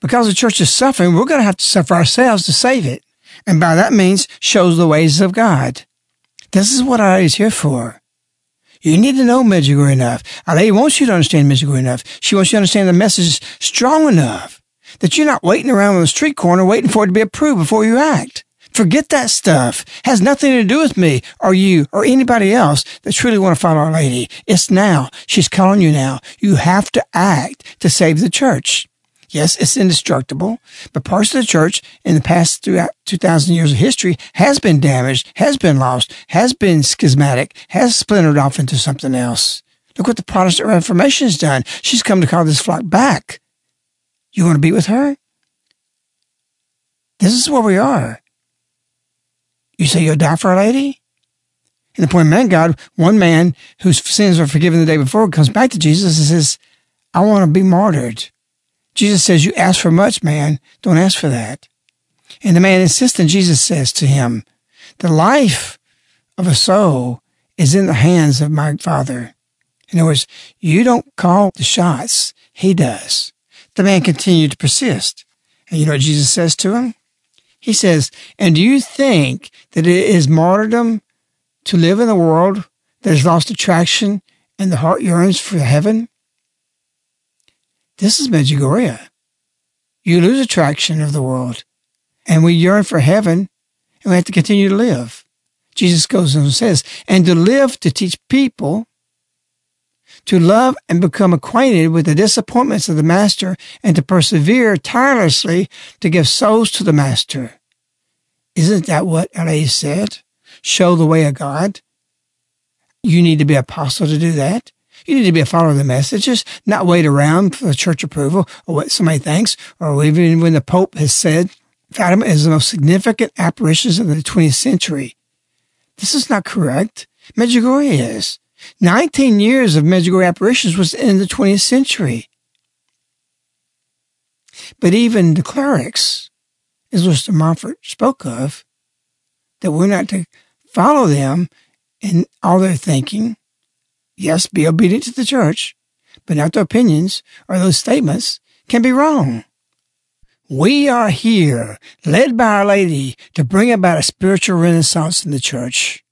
Because the church is suffering, we're going to have to suffer ourselves to save it. And by that means, shows the ways of God. This is what I is here for. You need to know Medjugorje enough. Our Lady wants you to understand Medjugorje enough. She wants you to understand the message strong enough that you're not waiting around on the street corner waiting for it to be approved before you act. Forget that stuff. Has nothing to do with me or you or anybody else that truly want to follow Our Lady. It's now. She's calling you now. You have to act to save the church. Yes, it's indestructible, but parts of the church in the past throughout 2000 years of history has been damaged, has been lost, has been schismatic, has splintered off into something else. Look what the Protestant Reformation has done. She's come to call this flock back. You want to be with her? This is where we are. You say you'll die for a lady? And the point of man, God, one man whose sins were forgiven the day before comes back to Jesus and says, I want to be martyred. Jesus says, You ask for much, man. Don't ask for that. And the man insists, and Jesus says to him, The life of a soul is in the hands of my Father. In other words, you don't call the shots, he does. The man continued to persist. And you know what Jesus says to him? He says, And do you think that it is martyrdom to live in a world that has lost attraction and the heart yearns for heaven? This is Medjugorje. You lose attraction of the world, and we yearn for heaven, and we have to continue to live. Jesus goes on and says, and to live to teach people to love and become acquainted with the disappointments of the Master, and to persevere tirelessly to give souls to the Master. Isn't that what LA said? Show the way of God. You need to be apostle to do that. You need to be a follower of the messages, not wait around for church approval or what somebody thinks, or even when the Pope has said Fatima is the most significant apparitions of the 20th century. This is not correct. Medjugorje is. 19 years of Medjugorje apparitions was in the 20th century. But even the clerics, as Mr. Montfort spoke of, that we're not to follow them in all their thinking, yes, be obedient to the church, but not their opinions or those statements can be wrong. We are here, led by Our Lady, to bring about a spiritual renaissance in the church.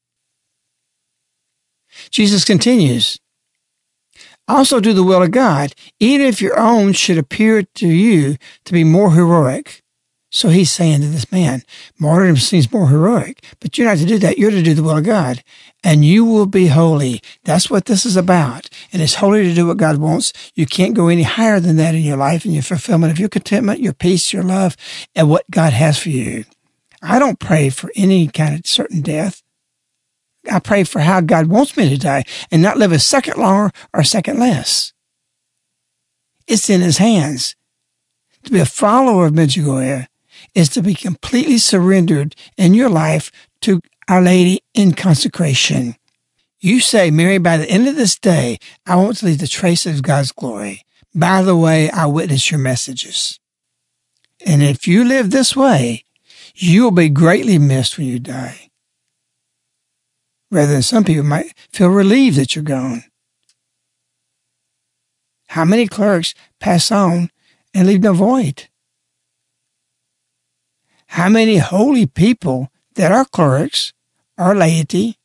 Jesus continues, also do the will of God, even if your own should appear to you to be more heroic. So he's saying to this man, martyrdom seems more heroic, but you're not to do that. You're to do the will of God, and you will be holy. That's what this is about. And it's holy to do what God wants. You can't go any higher than that in your life and your fulfillment of your contentment, your peace, your love, and what God has for you. I don't pray for any kind of certain death. I pray for how God wants me to die and not live a second longer or a second less. It's in his hands. To be a follower of Medjugorje is to be completely surrendered in your life to Our Lady in consecration. You say, Mary, by the end of this day, I want to leave the trace of God's glory. By the way, I witness your messages. And if you live this way, you will be greatly missed when you die. Rather than some people might feel relieved that you're gone. How many clerks pass on and leave no void? How many holy people that are clerics are laity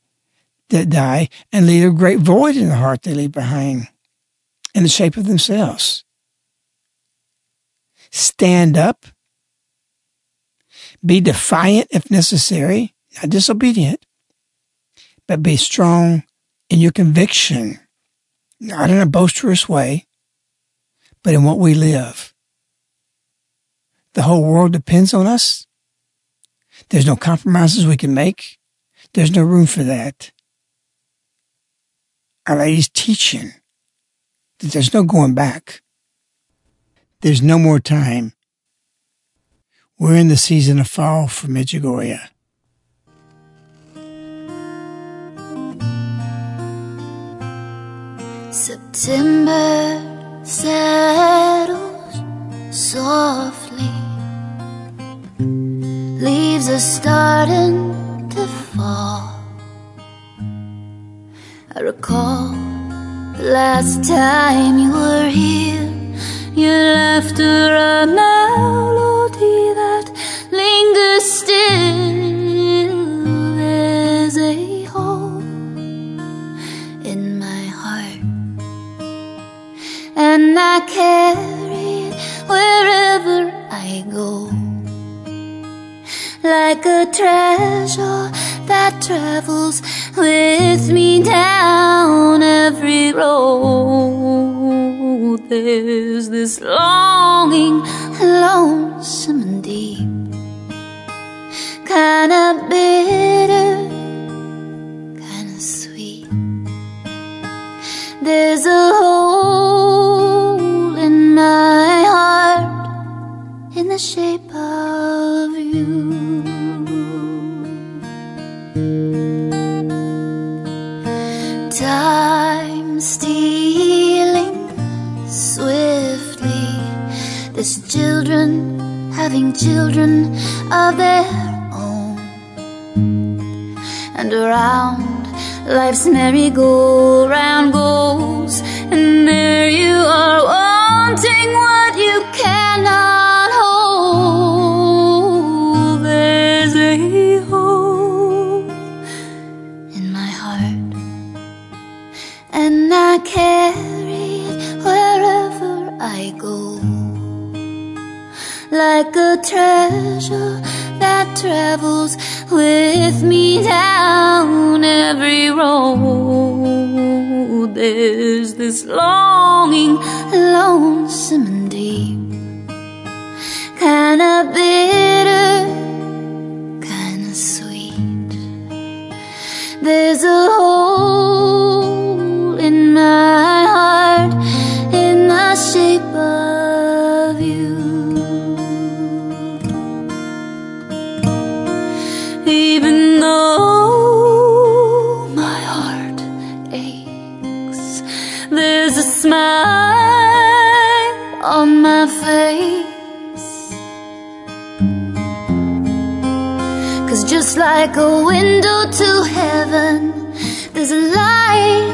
that die and leave a great void in the heart they leave behind in the shape of themselves? Stand up. Be defiant if necessary, not disobedient, but be strong in your conviction, not in a boisterous way, but in what we live. The whole world depends on us. There's no compromises we can make. There's no room for that. Our Lady's teaching that there's no going back. There's no more time. We're in the season of fall for Medjugorje. September settles softly. Leaves are starting to fall. I recall the last time you were here. You left her a melody that carry it wherever I go. Like a treasure that travels with me down every road. There's this longing, lonesome and deep, kinda bitter, kinda sweet. There's a hole the shape of you. Time stealing swiftly. There's children having children of their own. And around life's merry-go-round goes, and there you are wanting what you cannot like a treasure that travels with me down every road. There's this longing, lonesome and deep, kinda bitter, kinda sweet. There's a hole in my heart in the shape of like a window to heaven, there's a light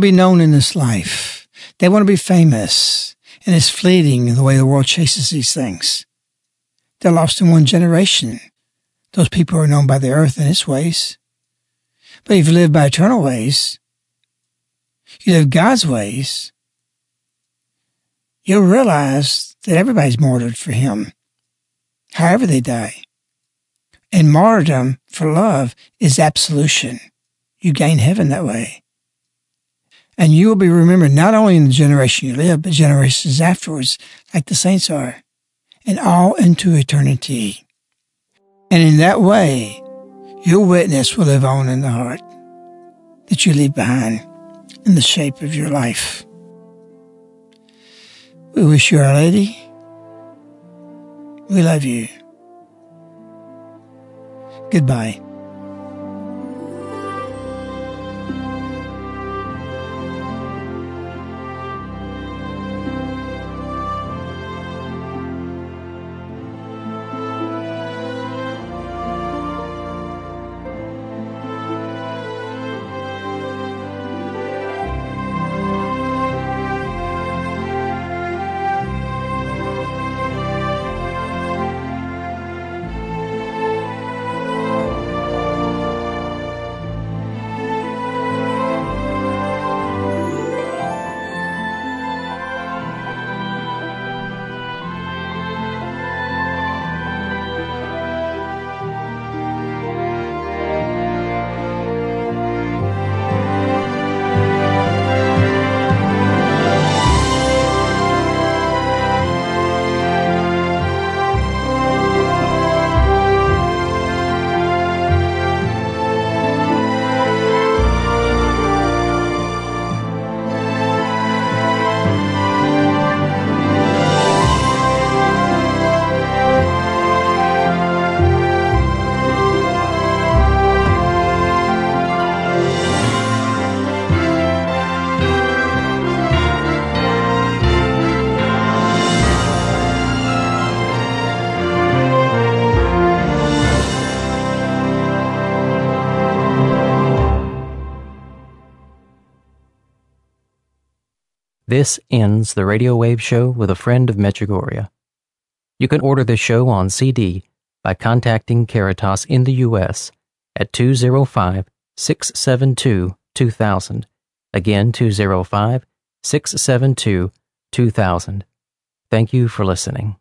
to be known in this life. They want to be famous, and it's fleeting the way the world chases these things. They're lost in one generation. Those people are known by the earth and its ways. But if you live by eternal ways, you live God's ways, you'll realize that everybody's martyred for Him, however they die. And martyrdom for love is absolution. You gain heaven that way. And you will be remembered not only in the generation you live, but generations afterwards, like the saints are. and all into eternity. And in that way, your witness will live on in the heart that you leave behind in the shape of your life. We wish you Our Lady. We love you. Goodbye. This ends the Radio Wave Show with a friend of Medjugorje. You can order this show on CD by contacting Caritas in the U.S. at 205 672 2000. Again, 205 672 2000. Thank you for listening.